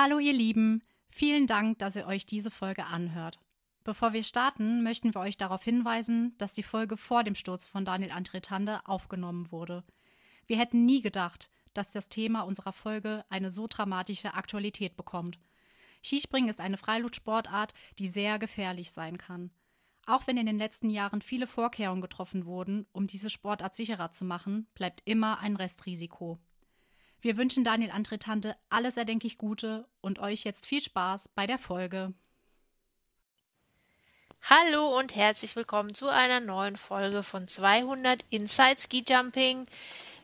Hallo ihr Lieben, vielen Dank, dass ihr euch diese Folge anhört. Bevor wir starten, möchten wir euch darauf hinweisen, dass die Folge vor dem Sturz von Daniel Andretande aufgenommen wurde. Wir hätten nie gedacht, dass das Thema unserer Folge eine so dramatische Aktualität bekommt. Skispringen ist eine Freiluftsportart, die sehr gefährlich sein kann. Auch wenn in den letzten Jahren viele Vorkehrungen getroffen wurden, um diese Sportart sicherer zu machen, bleibt immer ein Restrisiko. Wir wünschen Daniel Antretante alles erdenklich Gute und euch jetzt viel Spaß bei der Folge. Hallo und herzlich willkommen zu einer neuen Folge von 200 Inside Ski Jumping.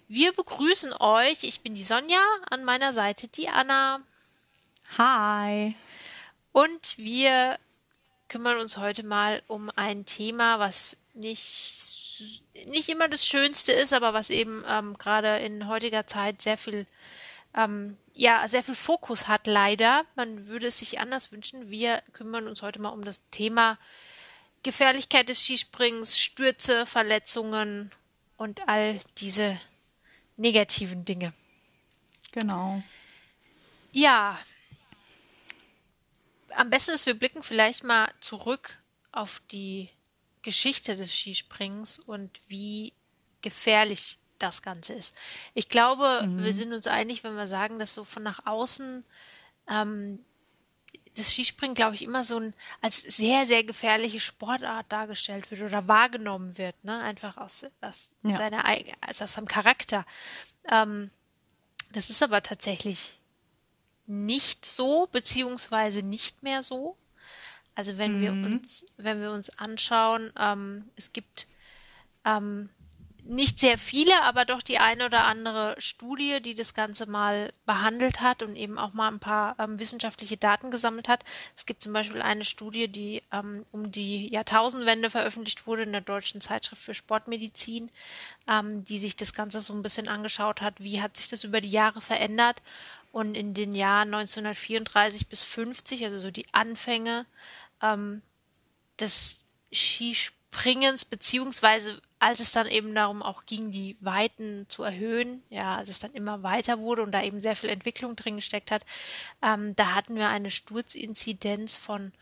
Wir begrüßen euch. Ich bin die Sonja, an meiner Seite die Anna. Hi. Und wir kümmern uns heute mal um ein Thema, was nicht nicht immer das Schönste ist, aber was eben ähm, gerade in heutiger Zeit sehr viel, ähm, ja, sehr viel Fokus hat, leider. Man würde es sich anders wünschen. Wir kümmern uns heute mal um das Thema Gefährlichkeit des Skisprings, Stürze, Verletzungen und all diese negativen Dinge. Genau. Ja. Am besten ist, wir blicken vielleicht mal zurück auf die Geschichte des Skisprings und wie gefährlich das Ganze ist. Ich glaube, mhm. wir sind uns einig, wenn wir sagen, dass so von nach außen ähm, das Skispringen, glaube ich, immer so ein, als sehr, sehr gefährliche Sportart dargestellt wird oder wahrgenommen wird, ne? Einfach aus, aus ja. seiner also aus seinem Charakter. Ähm, das ist aber tatsächlich nicht so, beziehungsweise nicht mehr so. Also wenn mhm. wir uns, wenn wir uns anschauen, ähm, es gibt ähm, nicht sehr viele, aber doch die eine oder andere Studie, die das Ganze mal behandelt hat und eben auch mal ein paar ähm, wissenschaftliche Daten gesammelt hat. Es gibt zum Beispiel eine Studie, die ähm, um die Jahrtausendwende veröffentlicht wurde in der deutschen Zeitschrift für Sportmedizin, ähm, die sich das Ganze so ein bisschen angeschaut hat, wie hat sich das über die Jahre verändert. Und in den Jahren 1934 bis 50, also so die Anfänge ähm, des Skispringens, beziehungsweise als es dann eben darum auch ging, die Weiten zu erhöhen, ja, als es dann immer weiter wurde und da eben sehr viel Entwicklung drin gesteckt hat, ähm, da hatten wir eine Sturzinzidenz von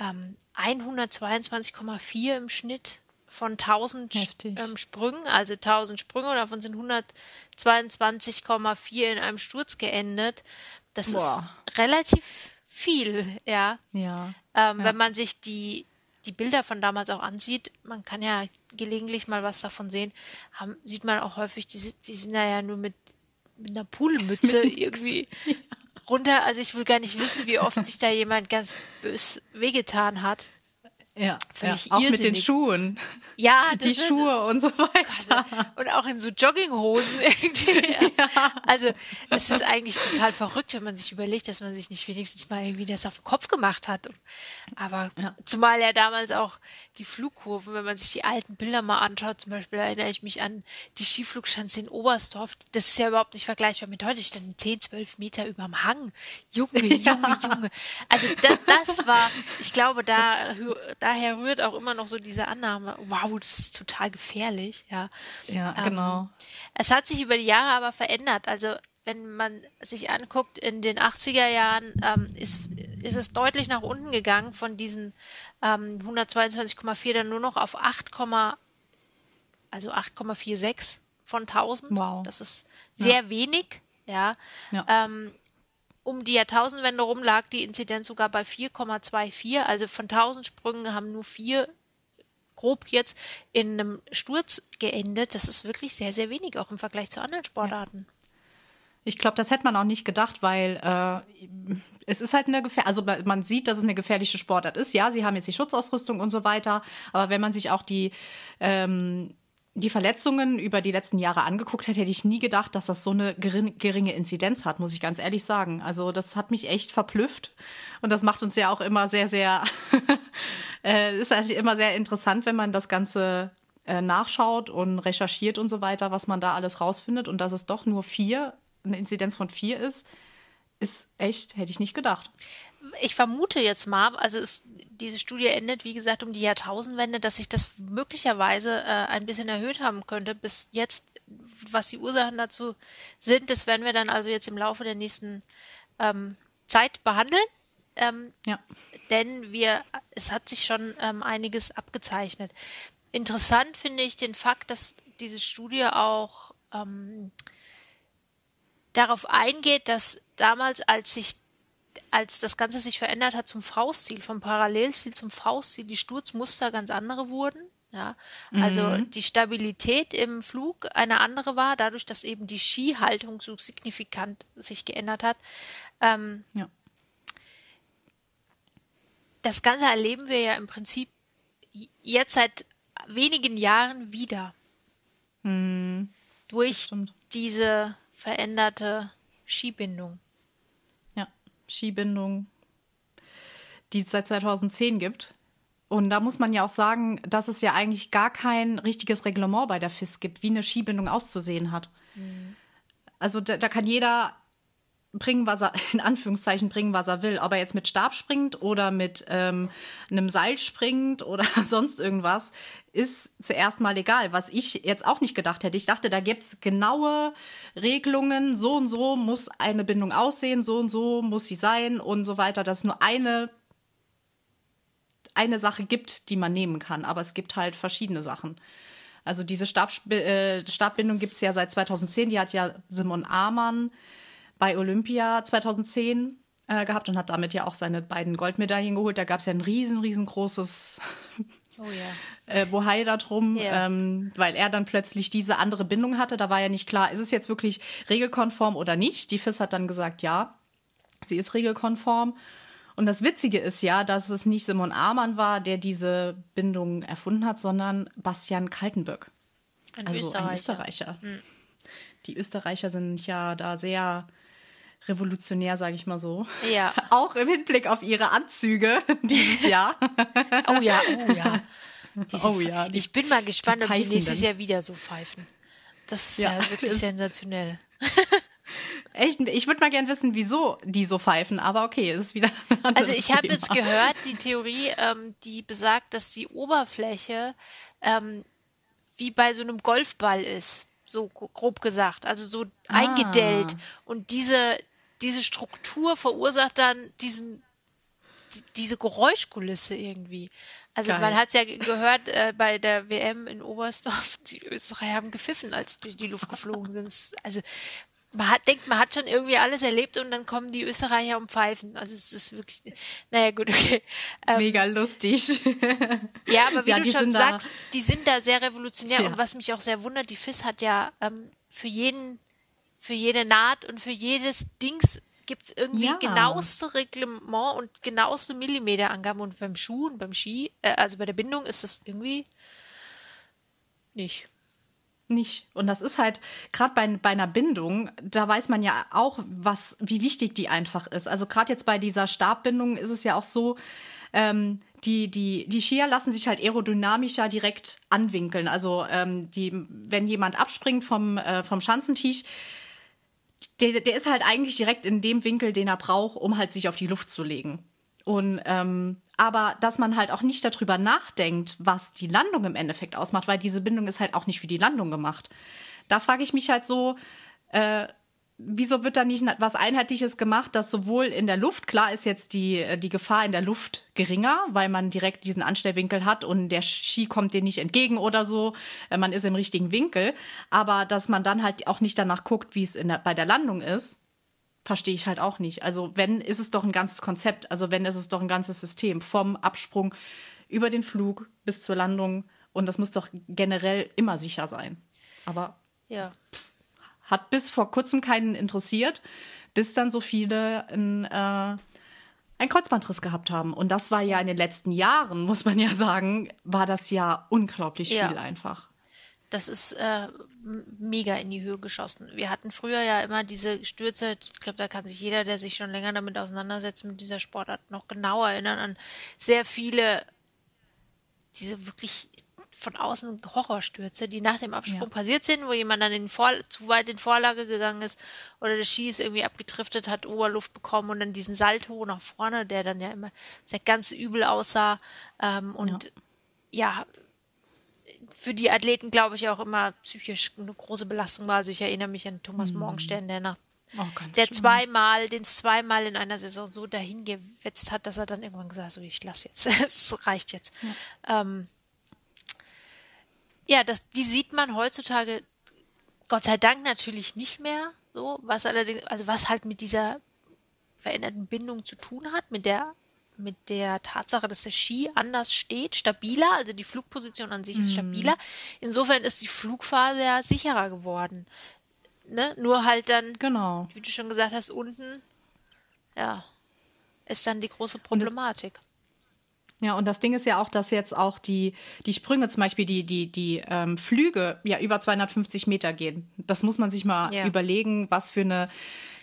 ähm, 122,4 im Schnitt von 1000 ähm, Sprüngen, also 1000 Sprünge und davon sind 122,4 in einem Sturz geendet. Das Boah. ist relativ viel, ja. Ja. Ähm, ja. Wenn man sich die, die Bilder von damals auch ansieht, man kann ja gelegentlich mal was davon sehen, haben, sieht man auch häufig, die, die sind da ja nur mit, mit einer Pudelmütze irgendwie ja. runter. Also ich will gar nicht wissen, wie oft sich da jemand ganz bös wehgetan hat. Ja, Völlig ja. auch mit den Schuhen. Ja, die Schuhe das, und so weiter. Und auch in so Jogginghosen irgendwie. Ja. Also es ist eigentlich total verrückt, wenn man sich überlegt, dass man sich nicht wenigstens mal irgendwie das auf den Kopf gemacht hat. Aber ja. zumal ja damals auch die Flugkurven, wenn man sich die alten Bilder mal anschaut, zum Beispiel erinnere ich mich an die Skiflugschanze in Oberstdorf. Das ist ja überhaupt nicht vergleichbar mit heute. Ich stand 10, 12 Meter überm Hang. Junge, Junge, ja. Junge. Also das, das war, ich glaube, da, daher rührt auch immer noch so diese Annahme, wow, das ist total gefährlich, ja. Ja, ähm, genau. Es hat sich über die Jahre aber verändert. Also wenn man sich anguckt, in den 80er Jahren ähm, ist, ist es deutlich nach unten gegangen von diesen ähm, 122,4 dann nur noch auf 8, also 8,46 von 1000. Wow. Das ist sehr ja. wenig, ja. ja. Ähm, um die Jahrtausendwende rum lag die Inzidenz sogar bei 4,24. Also von 1000 Sprüngen haben nur vier grob jetzt in einem Sturz geendet. Das ist wirklich sehr, sehr wenig, auch im Vergleich zu anderen Sportarten. Ich glaube, das hätte man auch nicht gedacht, weil äh, es ist halt eine Gefähr also man sieht, dass es eine gefährliche Sportart ist. Ja, sie haben jetzt die Schutzausrüstung und so weiter, aber wenn man sich auch die ähm, die Verletzungen über die letzten Jahre angeguckt hätte, hätte ich nie gedacht, dass das so eine geringe Inzidenz hat, muss ich ganz ehrlich sagen. Also das hat mich echt verblüfft. Und das macht uns ja auch immer sehr, sehr, äh, ist eigentlich immer sehr interessant, wenn man das Ganze äh, nachschaut und recherchiert und so weiter, was man da alles rausfindet. Und dass es doch nur vier, eine Inzidenz von vier ist, ist echt, hätte ich nicht gedacht ich vermute jetzt mal, also es, diese Studie endet, wie gesagt, um die Jahrtausendwende, dass sich das möglicherweise äh, ein bisschen erhöht haben könnte. Bis jetzt, was die Ursachen dazu sind, das werden wir dann also jetzt im Laufe der nächsten ähm, Zeit behandeln. Ähm, Ja. denn wir, es hat sich schon ähm, einiges abgezeichnet. Interessant finde ich den Fakt, dass diese Studie auch ähm, darauf eingeht, dass damals, als sich als das Ganze sich verändert hat zum Fauststil, vom Parallelstil zum Fauststil, die Sturzmuster ganz andere wurden. Ja, also die Stabilität im Flug eine andere war, dadurch, dass eben die Skihaltung so signifikant sich geändert hat. Ähm, Ja. das Ganze erleben wir ja im Prinzip jetzt seit wenigen Jahren wieder. Durch stimmt. diese veränderte Skibindung. Skibindung, die es seit 2010 gibt. Und da muss man ja auch sagen, dass es ja eigentlich gar kein richtiges Reglement bei der FIS gibt, wie eine Skibindung auszusehen hat. Also da, da kann jeder bringen, was er, in Anführungszeichen bringen, was er will. Ob er jetzt mit Stab springt oder mit ähm, einem Seil springt oder sonst irgendwas, ist zuerst mal egal. Was ich jetzt auch nicht gedacht hätte. Ich dachte, da gibt es genaue Regelungen. So und so muss eine Bindung aussehen, so und so muss sie sein und so weiter. Dass nur eine, eine Sache gibt, die man nehmen kann. Aber es gibt halt verschiedene Sachen. Also diese Stab, äh, Stabbindung gibt es ja seit 2010. Die hat ja Simon Amann bei Olympia 2010 äh, gehabt und hat damit ja auch seine beiden Goldmedaillen geholt. Da gab es ja ein riesen, riesengroßes Oh ja. äh, Bohai darum, Ja. ähm, weil er dann plötzlich diese andere Bindung hatte. Da war ja nicht klar, ist es jetzt wirklich regelkonform oder nicht. Die FIS hat dann gesagt, ja, sie ist regelkonform. Und das Witzige ist ja, dass es nicht Simon Amann war, der diese Bindung erfunden hat, sondern Bastian Kaltenböck. Ein Also Österreicher. ein Österreicher. Die Österreicher sind ja da sehr revolutionär, sage ich mal so. Ja. Auch im Hinblick auf ihre Anzüge dieses Jahr. Oh ja, oh ja. Diese Oh ja, die- ich bin mal gespannt, ob die nächstes. Jahr wieder so pfeifen. Das ist ja, Ja, wirklich ist- sensationell. Echt, ich würde mal gern wissen, wieso die so pfeifen, aber okay, es ist wieder Also ich habe jetzt gehört, die Theorie, ähm, die besagt, dass die Oberfläche ähm, wie bei so einem Golfball ist, so gro- grob gesagt, also so Ah. eingedellt. Und diese, diese Struktur verursacht dann diesen, die, diese Geräuschkulisse irgendwie. Also Geil. man hat ja ge- gehört äh, bei der WM in Oberstdorf, die Österreicher haben gepfiffen, als sie durch die Luft geflogen sind. Also man hat, denkt, man hat schon irgendwie alles erlebt und dann kommen die Österreicher und pfeifen. Also es ist wirklich, naja gut, okay. Ähm, Mega lustig. ja, aber wie Ja, du schon sind da- sagst, die sind da sehr revolutionär. Ja. Und was mich auch sehr wundert, die FIS hat ja ähm, für jeden, für jede Naht und für jedes Dings gibt es irgendwie Ja. genaueste Reglement und genaueste Millimeterangaben. Und beim Schuh und beim Ski, äh, also bei der Bindung ist das irgendwie nicht. Nicht. Und das ist halt, gerade bei, bei einer Bindung, da weiß man ja auch, was, wie wichtig die einfach ist. Also gerade jetzt bei dieser Stabbindung ist es ja auch so, ähm, die, die, die Skier lassen sich halt aerodynamischer direkt anwinkeln. Also ähm, die, wenn jemand abspringt vom, äh, vom Schanzentisch, der, der ist halt eigentlich direkt in dem Winkel, den er braucht, um halt sich auf die Luft zu legen. Und ähm, aber dass man halt auch nicht darüber nachdenkt, was die Landung im Endeffekt ausmacht, weil diese Bindung ist halt auch nicht für die Landung gemacht. Da frage ich mich halt so, äh, wieso wird da nicht was Einheitliches gemacht, dass sowohl in der Luft, klar ist jetzt die, äh, die Gefahr in der Luft geringer, weil man direkt diesen Anstellwinkel hat und der Ski kommt dir nicht entgegen oder so, äh, man ist im richtigen Winkel, aber dass man dann halt auch nicht danach guckt, wie es der, bei der Landung ist, verstehe ich halt auch nicht. Also wenn, ist es doch ein ganzes Konzept, also wenn, ist es doch ein ganzes System, vom Absprung über den Flug bis zur Landung und das muss doch generell immer sicher sein. Aber Ja. Hat bis vor kurzem keinen interessiert, bis dann so viele ein, äh, einen Kreuzbandriss gehabt haben. Und das war ja in den letzten Jahren, muss man ja sagen, war das ja unglaublich Ja. viel einfach. Das ist äh, mega in die Höhe geschossen. Wir hatten früher ja immer diese Stürze, ich glaube, da kann sich jeder, der sich schon länger damit auseinandersetzt, mit dieser Sportart noch genau erinnern an sehr viele, diese wirklich von außen Horrorstürze, die nach dem Absprung Ja. passiert sind, wo jemand dann in Vor zu weit in Vorlage gegangen ist oder der Ski ist irgendwie abgetriftet hat, Oberluft bekommen und dann diesen Salto nach vorne, der dann ja immer sehr ganz übel aussah. Ähm, und ja, für die Athleten, glaube ich, auch immer psychisch eine große Belastung war. Also ich erinnere mich an Thomas Morgenstern, der nach oh, der schlimm. zweimal, den zweimal in einer Saison so dahin gewetzt hat, dass er dann irgendwann gesagt hat, so ich lasse jetzt, es reicht jetzt. Ja, ähm, ja das, die sieht man heutzutage Gott sei Dank natürlich nicht mehr so, was allerdings, also was halt mit dieser veränderten Bindung zu tun hat, mit der mit der Tatsache, dass der Ski anders steht, stabiler, also die Flugposition an sich ist mhm. stabiler. Insofern ist die Flugphase ja sicherer geworden. Ne? Nur halt dann, genau. wie du schon gesagt hast, unten, ja, ist dann die große Problematik. Ja, und das Ding ist ja auch, dass jetzt auch die, die Sprünge, zum Beispiel die, die, die ähm, Flüge, ja über 250 Meter gehen. Das muss man sich mal ja. überlegen, was für eine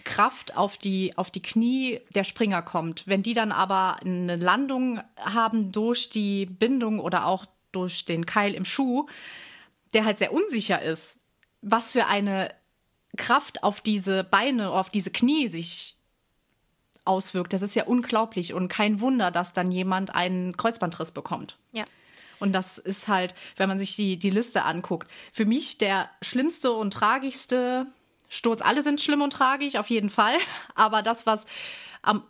Kraft auf die, auf die Knie der Springer kommt. Wenn die dann aber eine Landung haben durch die Bindung oder auch durch den Keil im Schuh, der halt sehr unsicher ist, was für eine Kraft auf diese Beine, auf diese Knie sich auswirkt. Das ist ja unglaublich und kein Wunder, dass dann jemand einen Kreuzbandriss bekommt. Ja. Und das ist halt, wenn man sich die, die Liste anguckt, für mich der schlimmste und tragischste Sturz. Alle sind schlimm und tragisch, auf jeden Fall. Aber das, was am,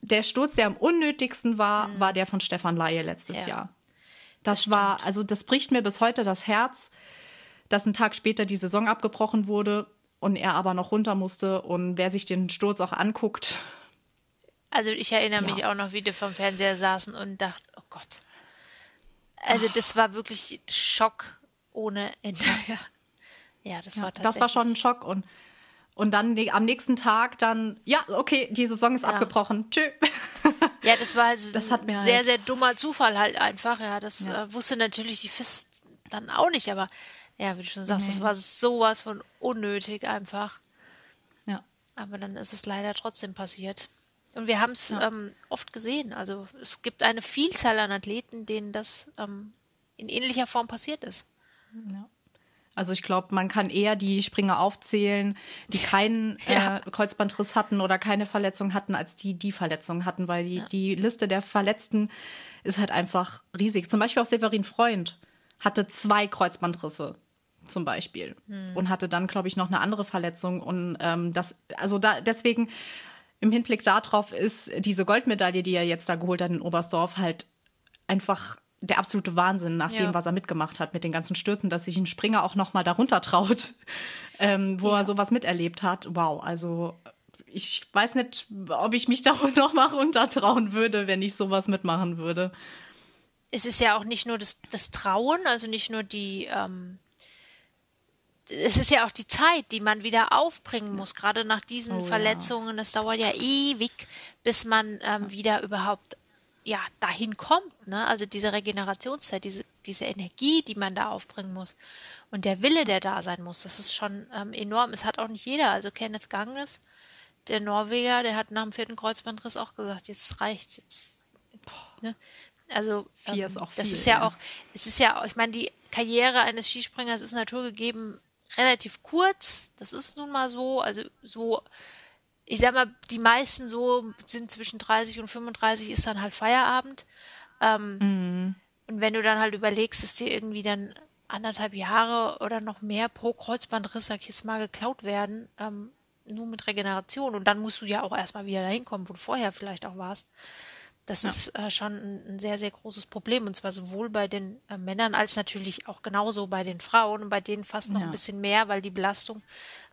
der Sturz, der am unnötigsten war, mhm. war der von Stefan Laie letztes ja. Jahr. Das, das war, also das bricht mir bis heute das Herz, dass ein Tag später die Saison abgebrochen wurde und er aber noch runter musste. Und wer sich den Sturz auch anguckt. Also ich erinnere ja. mich auch noch, wie wir vom Fernseher saßen und dachten, oh Gott. Also oh. das war wirklich Schock ohne Ende. Ja, das ja, war tatsächlich. Das war schon ein Schock und und dann am nächsten Tag dann, ja, okay, die Saison ist ja. abgebrochen. Tschö. Ja, das war also das ein halt sehr, sehr dummer Zufall halt einfach. Ja, das ja. Äh, wusste natürlich die FIS dann auch nicht, aber ja, wie du schon sagst, nee. das war sowas von unnötig einfach. Ja. Aber dann ist es leider trotzdem passiert. Und wir haben es ja. ähm, oft gesehen. Also es gibt eine Vielzahl an Athleten, denen das ähm, in ähnlicher Form passiert ist. Ja. Also ich glaube, man kann eher die Springer aufzählen, die keinen ja. äh, Kreuzbandriss hatten oder keine Verletzung hatten, als die, die Verletzungen hatten, weil die, ja. die Liste der Verletzten ist halt einfach riesig. Zum Beispiel auch Severin Freund hatte zwei Kreuzbandrisse zum Beispiel hm. und hatte dann, glaube ich, noch eine andere Verletzung. Und ähm, das, also da deswegen im Hinblick darauf ist diese Goldmedaille, die er jetzt da geholt hat in Oberstdorf, halt einfach der absolute Wahnsinn nach ja. dem, was er mitgemacht hat mit den ganzen Stürzen, dass sich ein Springer auch noch mal darunter traut, ähm, wo ja. er sowas miterlebt hat. Wow, also ich weiß nicht, ob ich mich da noch mal runtertrauen würde, wenn ich sowas mitmachen würde. Es ist ja auch nicht nur das, das Trauen, also nicht nur die, ähm, es ist ja auch die Zeit, die man wieder aufbringen muss, gerade nach diesen oh, Verletzungen. Das dauert ja ewig, bis man ähm, wieder überhaupt ja, dahin kommt, ne? Also diese Regenerationszeit, diese, diese Energie, die man da aufbringen muss und der Wille, der da sein muss, das ist schon ähm, enorm. Es hat auch nicht jeder. Also Kenneth Gangnes, der Norweger, der hat nach dem vierten Kreuzbandriss auch gesagt, jetzt reicht's jetzt. Ne? Also ähm, ist viel, das ist ja, ja auch, es ist ja auch, ich meine, die Karriere eines Skispringers ist naturgegeben relativ kurz. Das ist nun mal so. Also so ich sag mal, die meisten so sind zwischen 30 und 35 ist dann halt Feierabend. Ähm, mhm. Und wenn du dann halt überlegst, dass dir irgendwie dann anderthalb Jahre oder noch mehr pro Kreuzbandriss, sag ich jetzt mal, geklaut werden, ähm, nur mit Regeneration. Und dann musst du ja auch erstmal wieder dahin kommen, wo du vorher vielleicht auch warst. Das ja. ist äh, schon ein, sehr, sehr großes Problem. Und zwar sowohl bei den äh, Männern als natürlich auch genauso bei den Frauen und bei denen fast noch ja. ein bisschen mehr, weil die Belastung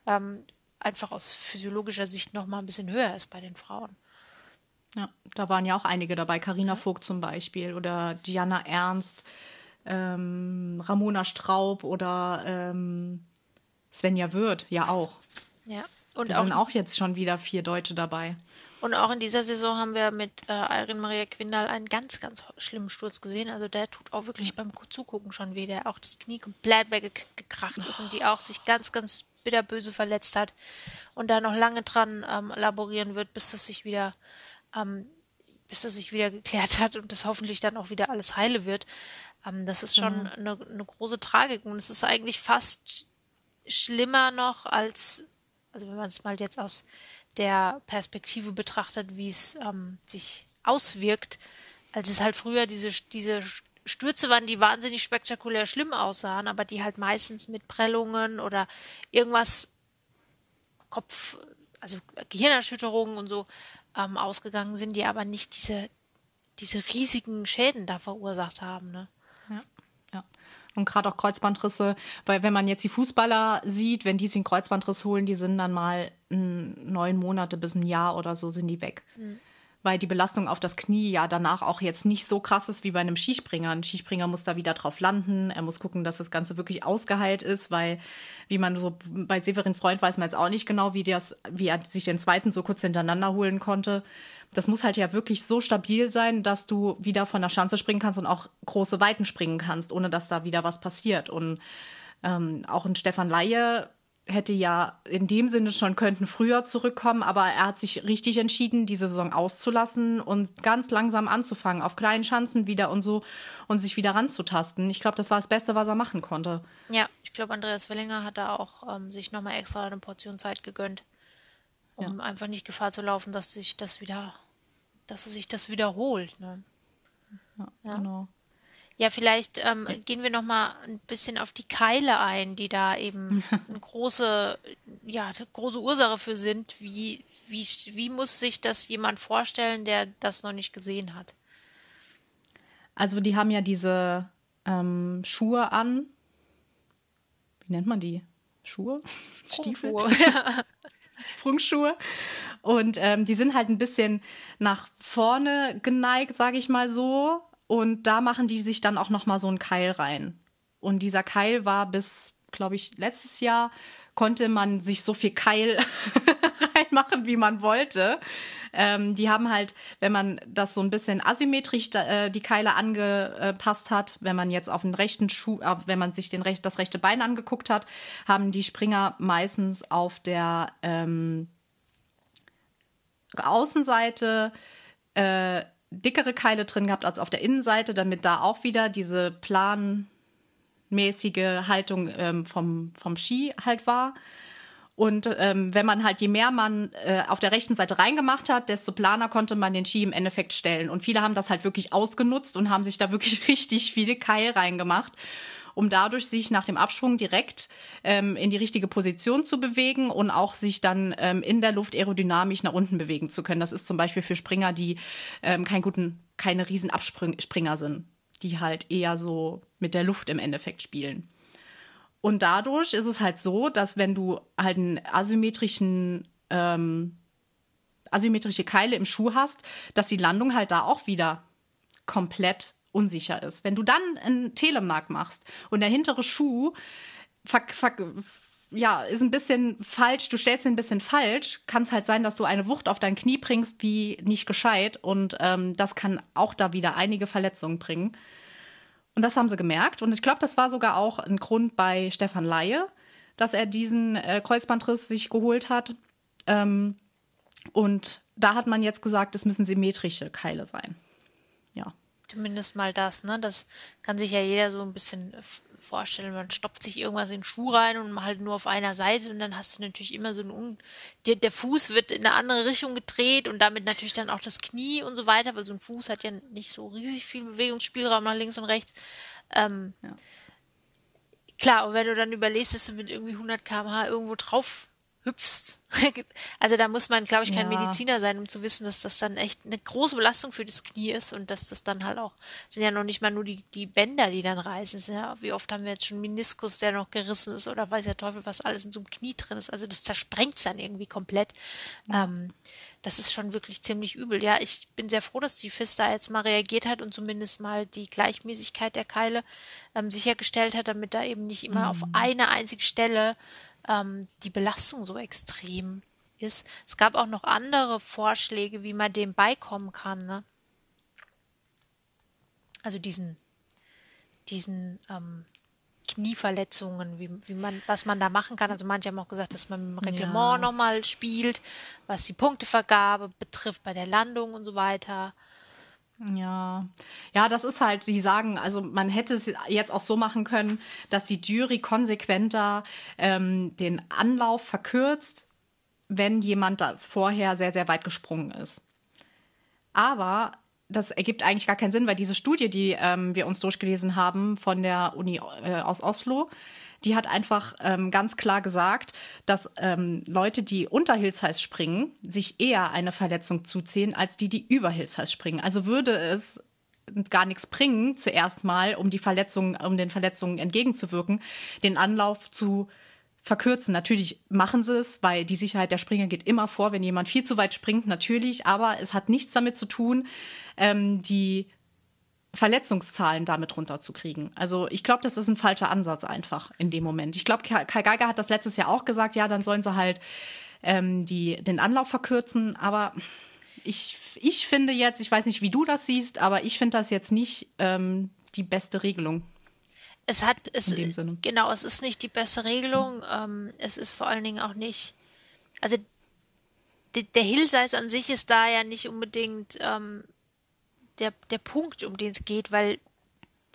ähm, einfach aus physiologischer Sicht noch mal ein bisschen höher ist bei den Frauen. Ja, da waren ja auch einige dabei. Karina. Vogt zum Beispiel oder Diana Ernst, ähm, Ramona Straub oder ähm, Svenja Wirth ja auch. Ja. Und da sind auch jetzt schon wieder vier Deutsche dabei. Und auch in dieser Saison haben wir mit äh, Irene Maria Quindal einen ganz, ganz schlimmen Sturz gesehen. Also der tut auch wirklich beim Zugucken schon weh, der auch das Knie komplett weggekracht ist und die auch sich ganz, ganz bitterböse verletzt hat und da noch lange dran ähm, laborieren wird, bis das sich wieder, ähm, bis das sich wieder geklärt hat und das hoffentlich dann auch wieder alles heile wird. Ähm, das ist schon mhm. eine, eine große Tragik und es ist eigentlich fast schlimmer noch als, also wenn man es mal jetzt aus der Perspektive betrachtet, wie es ähm, sich auswirkt, als es halt früher diese, diese Stürze waren, die wahnsinnig spektakulär schlimm aussahen, aber die halt meistens mit Prellungen oder irgendwas Kopf also Gehirnerschütterungen und so ähm, ausgegangen sind, die aber nicht diese, diese riesigen Schäden da verursacht haben. Ne? Und gerade auch Kreuzbandrisse, weil wenn man jetzt die Fußballer sieht, wenn die sich einen Kreuzbandriss holen, die sind dann mal neun Monate bis ein Jahr oder so sind die weg. Mhm weil die Belastung auf das Knie ja danach auch jetzt nicht so krass ist wie bei einem Skispringer. Ein Skispringer muss da wieder drauf landen, er muss gucken, dass das Ganze wirklich ausgeheilt ist, weil, wie man so bei Severin Freund weiß man jetzt auch nicht genau, wie, das, wie er sich den zweiten so kurz hintereinander holen konnte. Das muss halt ja wirklich so stabil sein, dass du wieder von der Schanze springen kannst und auch große Weiten springen kannst, ohne dass da wieder was passiert. Und ähm, auch ein Stefan Laie hätte ja in dem Sinne schon könnten früher zurückkommen, aber er hat sich richtig entschieden, diese Saison auszulassen und ganz langsam anzufangen, auf kleinen Chancen wieder und so und sich wieder ranzutasten. Ich glaube, das war das Beste, was er machen konnte. Ja, ich glaube, Andreas Wellinger hat da auch ähm, sich nochmal extra eine Portion Zeit gegönnt, um ja. einfach nicht Gefahr zu laufen, dass sich das wieder, dass sich das wiederholt. Ne? Ja, ja, genau. Ja, vielleicht ähm, gehen wir noch mal ein bisschen auf die Keile ein, die da eben eine große, ja, große Ursache für sind. Wie, wie, wie muss sich das jemand vorstellen, der das noch nicht gesehen hat? Also die haben ja diese ähm, Schuhe an. Wie nennt man die? Schuhe? Sprungschuhe. Sprungschuhe. Und ähm, die sind halt ein bisschen nach vorne geneigt, sage ich mal so. Und da machen die sich dann auch noch mal so einen Keil rein. Und dieser Keil war bis, glaube ich, letztes Jahr konnte man sich so viel Keil reinmachen, wie man wollte. Ähm, die haben halt, wenn man das so ein bisschen asymmetrisch äh, die Keile angepasst hat, wenn man jetzt auf den rechten Schuh, äh, wenn man sich den Rech das rechte Bein angeguckt hat, haben die Springer meistens auf der ähm, Außenseite äh, dickere Keile drin gehabt als auf der Innenseite, damit da auch wieder diese planmäßige Haltung ähm, vom, vom Ski halt war. Und ähm, wenn man halt, je mehr man äh, auf der rechten Seite reingemacht hat, desto planer konnte man den Ski im Endeffekt stellen. Und viele haben das halt wirklich ausgenutzt und haben sich da wirklich richtig viele Keil reingemacht um dadurch sich nach dem Absprung direkt ähm, in die richtige Position zu bewegen und auch sich dann ähm, in der Luft aerodynamisch nach unten bewegen zu können. Das ist zum Beispiel für Springer, die ähm, kein guten, keine riesen Abspringer sind, die halt eher so mit der Luft im Endeffekt spielen. Und dadurch ist es halt so, dass wenn du halt einen asymmetrischen ähm, asymmetrische Keile im Schuh hast, dass die Landung halt da auch wieder komplett unsicher ist. Wenn du dann einen Telemark machst und der hintere Schuh fuck, fuck, ja, ist ein bisschen falsch, du stellst ihn ein bisschen falsch, kann es halt sein, dass du eine Wucht auf dein Knie bringst, wie nicht gescheit. Und ähm, das kann auch da wieder einige Verletzungen bringen. Und das haben sie gemerkt. Und ich glaube, das war sogar auch ein Grund bei Stefan Laie, dass er diesen äh, Kreuzbandriss sich geholt hat. Ähm, und da hat man jetzt gesagt, es müssen symmetrische Keile sein. Ja. Zumindest mal das, ne? Das kann sich ja jeder so ein bisschen vorstellen. Man stopft sich irgendwas in den Schuh rein und halt nur auf einer Seite und dann hast du natürlich immer so ein Un der, der Fuß wird in eine andere Richtung gedreht und damit natürlich dann auch das Knie und so weiter, weil so ein Fuß hat ja nicht so riesig viel Bewegungsspielraum nach links und rechts. Ähm, ja. Klar, und wenn du dann überlegst, dass du mit irgendwie 100 km/h irgendwo drauf hüpfst. also da muss man, glaube ich, kein ja. Mediziner sein, um zu wissen, dass das dann echt eine große Belastung für das Knie ist und dass das dann halt auch, sind ja noch nicht mal nur die, die Bänder, die dann reißen. Ja, wie oft haben wir jetzt schon Meniskus, der noch gerissen ist oder weiß der Teufel, was alles in so einem Knie drin ist. Also das zersprengt es dann irgendwie komplett. Ja. Ähm, das ist schon wirklich ziemlich übel. Ja, ich bin sehr froh, dass die FIS da jetzt mal reagiert hat und zumindest mal die Gleichmäßigkeit der Keile ähm, sichergestellt hat, damit da eben nicht immer mhm. auf eine einzige Stelle ähm, die Belastung so extrem ist. Es gab auch noch andere Vorschläge, wie man dem beikommen kann. Ne? Also diesen, diesen ähm, Knieverletzungen, wie, wie man, was man da machen kann. Also manche haben auch gesagt, dass man mit dem Reglement ja. nochmal spielt, was die Punktevergabe betrifft bei der Landung und so weiter. Ja, ja, das ist halt, die sagen, also man hätte es jetzt auch so machen können, dass die Jury konsequenter ähm, den Anlauf verkürzt, wenn jemand da vorher sehr, sehr weit gesprungen ist. Aber das ergibt eigentlich gar keinen Sinn, weil diese Studie, die ähm, wir uns durchgelesen haben von der Uni äh, aus Oslo, die hat einfach ähm, ganz klar gesagt, dass ähm, Leute, die unter Hills springen, sich eher eine Verletzung zuziehen, als die, die über Hills springen. Also würde es gar nichts bringen, zuerst mal, um die Verletzungen, um den Verletzungen entgegenzuwirken, den Anlauf zu verkürzen. Natürlich machen sie es, weil die Sicherheit der Springer geht immer vor, wenn jemand viel zu weit springt, natürlich, aber es hat nichts damit zu tun, ähm, die Verletzungszahlen damit runterzukriegen. Also ich glaube, das ist ein falscher Ansatz einfach in dem Moment. Ich glaube, Kai Geiger hat das letztes Jahr auch gesagt, ja, dann sollen sie halt ähm, die, den Anlauf verkürzen. Aber ich, ich finde jetzt, ich weiß nicht, wie du das siehst, aber ich finde das jetzt nicht ähm, die beste Regelung. Es hat, es, genau, es ist nicht die beste Regelung. Ähm, es ist vor allen Dingen auch nicht, also der Hillsize an sich ist da ja nicht unbedingt ähm, der, der Punkt, um den es geht, weil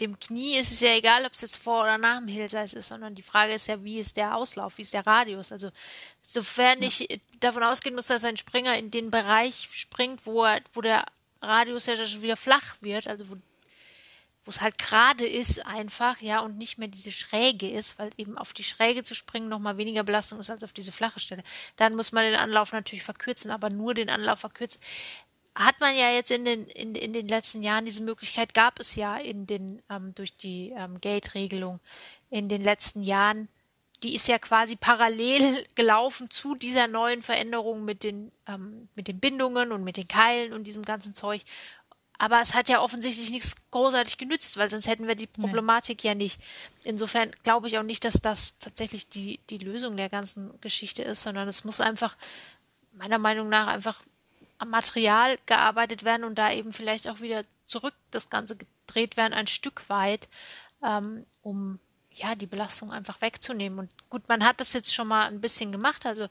dem Knie ist es ja egal, ob es jetzt vor oder nach dem Hillsize ist, sondern die Frage ist ja, wie ist der Auslauf, wie ist der Radius? Also sofern ja. ich davon ausgehen muss, dass ein Springer in den Bereich springt, wo er, wo der Radius ja schon wieder flach wird, also wo wo es halt gerade ist einfach, ja, und nicht mehr diese Schräge ist, weil eben auf die Schräge zu springen nochmal weniger Belastung ist als auf diese flache Stelle. Dann muss man den Anlauf natürlich verkürzen, aber nur den Anlauf verkürzen hat man ja jetzt in den, in, in den letzten Jahren, diese Möglichkeit gab es ja in den, ähm, durch die ähm, Gate-Regelung in den letzten Jahren. Die ist ja quasi parallel gelaufen zu dieser neuen Veränderung mit den, ähm, mit den Bindungen und mit den Keilen und diesem ganzen Zeug. Aber es hat ja offensichtlich nichts großartig genützt, weil sonst hätten wir die Problematik nee. ja nicht. Insofern glaube ich auch nicht, dass das tatsächlich die, die Lösung der ganzen Geschichte ist, sondern es muss einfach meiner Meinung nach einfach am Material gearbeitet werden und da eben vielleicht auch wieder zurück das Ganze gedreht werden, ein Stück weit, ähm, um ja die Belastung einfach wegzunehmen. Und gut, man hat das jetzt schon mal ein bisschen gemacht, also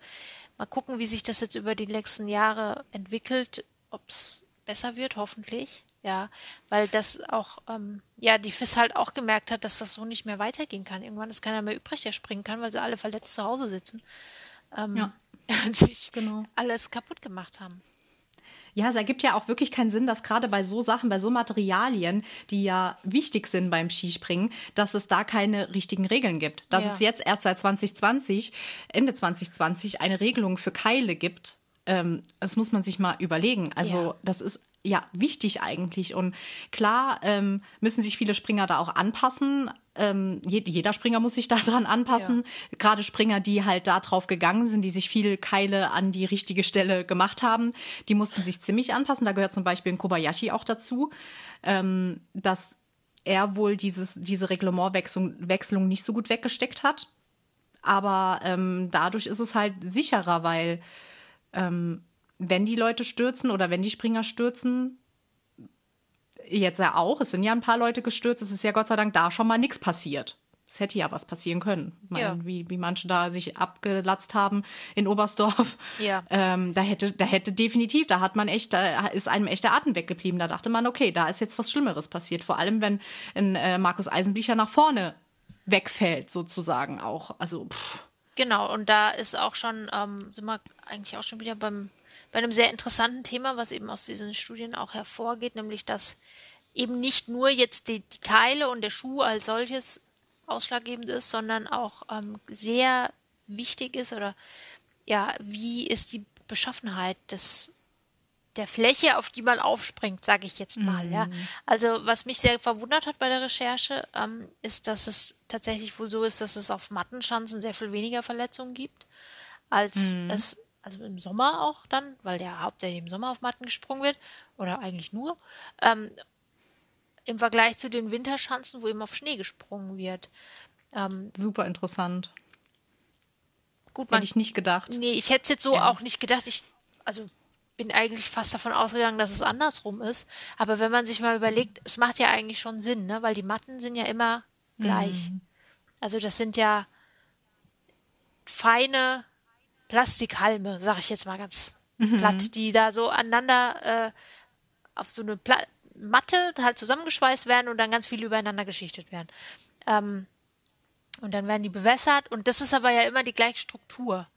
mal gucken, wie sich das jetzt über die nächsten Jahre entwickelt, ob es besser wird, hoffentlich. Ja, weil das auch, ähm, ja, die FIS halt auch gemerkt hat, dass das so nicht mehr weitergehen kann. Irgendwann ist keiner mehr übrig, der springen kann, weil sie alle verletzt zu Hause sitzen ähm, ja. und sich genau. alles kaputt gemacht haben. Ja, es ergibt ja auch wirklich keinen Sinn, dass gerade bei so Sachen, bei so Materialien, die ja wichtig sind beim Skispringen, dass es da keine richtigen Regeln gibt. Dass ja. es jetzt erst seit 2020, Ende 2020, eine Regelung für Keile gibt, ähm, das muss man sich mal überlegen. Also ja. das ist ja wichtig eigentlich. Und klar ähm, müssen sich viele Springer da auch anpassen. Ähm, jeder Springer muss sich daran anpassen. Ja. Gerade Springer, die halt da drauf gegangen sind, die sich viel Keile an die richtige Stelle gemacht haben, die mussten sich ziemlich anpassen. Da gehört zum Beispiel ein Kobayashi auch dazu, ähm, dass er wohl dieses, diese Reglementwechslung nicht so gut weggesteckt hat. Aber ähm, dadurch ist es halt sicherer, weil ähm, wenn die Leute stürzen oder wenn die Springer stürzen, jetzt ja auch, es sind ja ein paar Leute gestürzt, es ist ja Gott sei Dank da schon mal nichts passiert. Es hätte ja was passieren können. Ja. wie, wie manche da sich abgelatzt haben in Oberstdorf. Ja. Ähm, da, hätte, da hätte definitiv, da hat man echt, da ist einem echt der Atem weggeblieben. Da dachte man, okay, da ist jetzt was Schlimmeres passiert. Vor allem, wenn ein äh, Markus Eisenbücher nach vorne wegfällt, sozusagen auch. Also, pff. Genau, und da ist auch schon, ähm, sind wir eigentlich auch schon wieder beim bei einem sehr interessanten Thema, was eben aus diesen Studien auch hervorgeht, nämlich dass eben nicht nur jetzt die, die Keile und der Schuh als solches ausschlaggebend ist, sondern auch ähm, sehr wichtig ist oder ja, wie ist die Beschaffenheit des der Fläche, auf die man aufspringt, sage ich jetzt mal. Mhm. Ja. Also was mich sehr verwundert hat bei der Recherche, ähm, ist, dass es tatsächlich wohl so ist, dass es auf Mattenschanzen sehr viel weniger Verletzungen gibt, als mhm. es also im Sommer auch dann, weil ja hauptsächlich im Sommer auf Matten gesprungen wird, oder eigentlich nur, ähm, im Vergleich zu den Winterschanzen, wo eben auf Schnee gesprungen wird. Ähm, Super interessant. Gut, man, hätte ich nicht gedacht. Nee, ich hätte es jetzt so ja. auch nicht gedacht. Ich, also bin eigentlich fast davon ausgegangen, dass es andersrum ist. Aber wenn man sich mal überlegt, es macht ja eigentlich schon Sinn, ne? weil die Matten sind ja immer gleich. Mhm. Also das sind ja feine Plastikhalme, sag ich jetzt mal ganz mhm. platt, die da so aneinander äh, auf so eine Pla Matte halt zusammengeschweißt werden und dann ganz viel übereinander geschichtet werden. Ähm, und dann werden die bewässert und das ist aber ja immer die gleiche Struktur.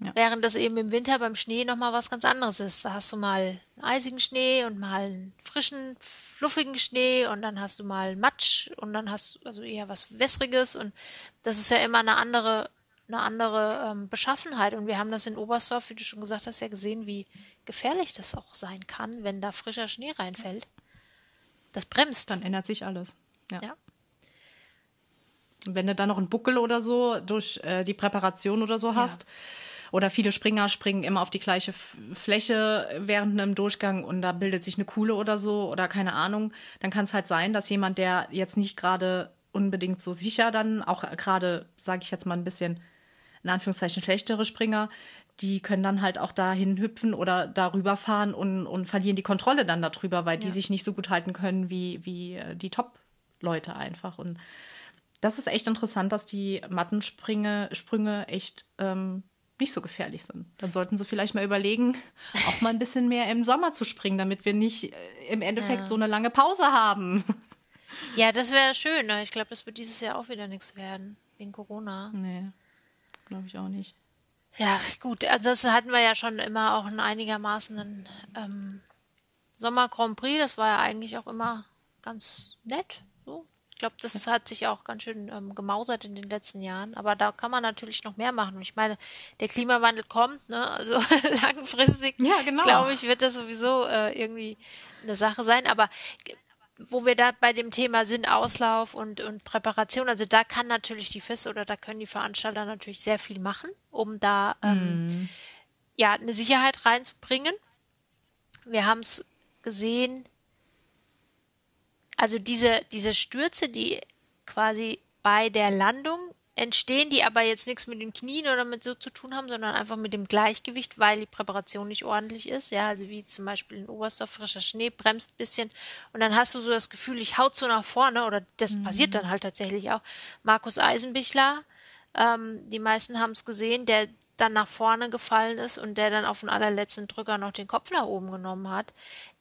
Ja. Während das eben im Winter beim Schnee nochmal was ganz anderes ist. Da hast du mal einen eisigen Schnee und mal einen frischen, fluffigen Schnee und dann hast du mal Matsch und dann hast du also eher was Wässriges und das ist ja immer eine andere, eine andere ähm, Beschaffenheit. Und wir haben das in Oberstdorf, wie du schon gesagt hast, ja gesehen, wie gefährlich das auch sein kann, wenn da frischer Schnee reinfällt. Das bremst. Dann ändert sich alles. ja. ja. Wenn du dann noch einen Buckel oder so durch äh, die Präparation oder so hast, ja. Oder viele Springer springen immer auf die gleiche Fläche während einem Durchgang und da bildet sich eine Kuhle oder so oder keine Ahnung. Dann kann es halt sein, dass jemand, der jetzt nicht gerade unbedingt so sicher dann, auch gerade, sage ich jetzt mal ein bisschen, in Anführungszeichen schlechtere Springer, die können dann halt auch dahin hüpfen oder darüber fahren und, und verlieren die Kontrolle dann darüber, weil die sich nicht so gut halten können wie, wie äh, die Top-Leute einfach. Und das ist echt interessant, dass die Mattensprünge Sprünge echt ähm, nicht so gefährlich sind. Dann sollten sie vielleicht mal überlegen, auch mal ein bisschen mehr im Sommer zu springen, damit wir nicht äh, im Endeffekt ja. so eine lange Pause haben. Ja, das wäre schön. Ne? Ich glaube, das wird dieses Jahr auch wieder nichts werden, wegen Corona. Nee, glaube ich auch nicht. Ja, gut. Ansonsten hatten wir ja schon immer auch einen einigermaßen einen, ähm, Sommer Grand Prix. Das war ja eigentlich auch immer ganz nett. Ich glaube, das hat sich auch ganz schön ähm, gemausert in den letzten Jahren. Aber da kann man natürlich noch mehr machen. Und ich meine, der Klimawandel kommt, ne? Also langfristig, ja, genau. glaube ich, wird das sowieso äh, irgendwie eine Sache sein. Aber wo wir da bei dem Thema sind, Auslauf und, und Präparation, also da kann natürlich die FIS oder da können die Veranstalter natürlich sehr viel machen, um da ähm, mm. ja eine Sicherheit reinzubringen. Wir haben es gesehen, also diese, diese Stürze, die quasi bei der Landung entstehen, die aber jetzt nichts mit den Knien oder mit so zu tun haben, sondern einfach mit dem Gleichgewicht, weil die Präparation nicht ordentlich ist. Ja, also wie zum Beispiel in Oberstdorf frischer Schnee bremst ein bisschen und dann hast du so das Gefühl, ich haut so nach vorne oder das mhm. passiert dann halt tatsächlich auch. Markus Eisenbichler, ähm, die meisten haben es gesehen, der dann nach vorne gefallen ist und der dann auf den allerletzten Drücker noch den Kopf nach oben genommen hat.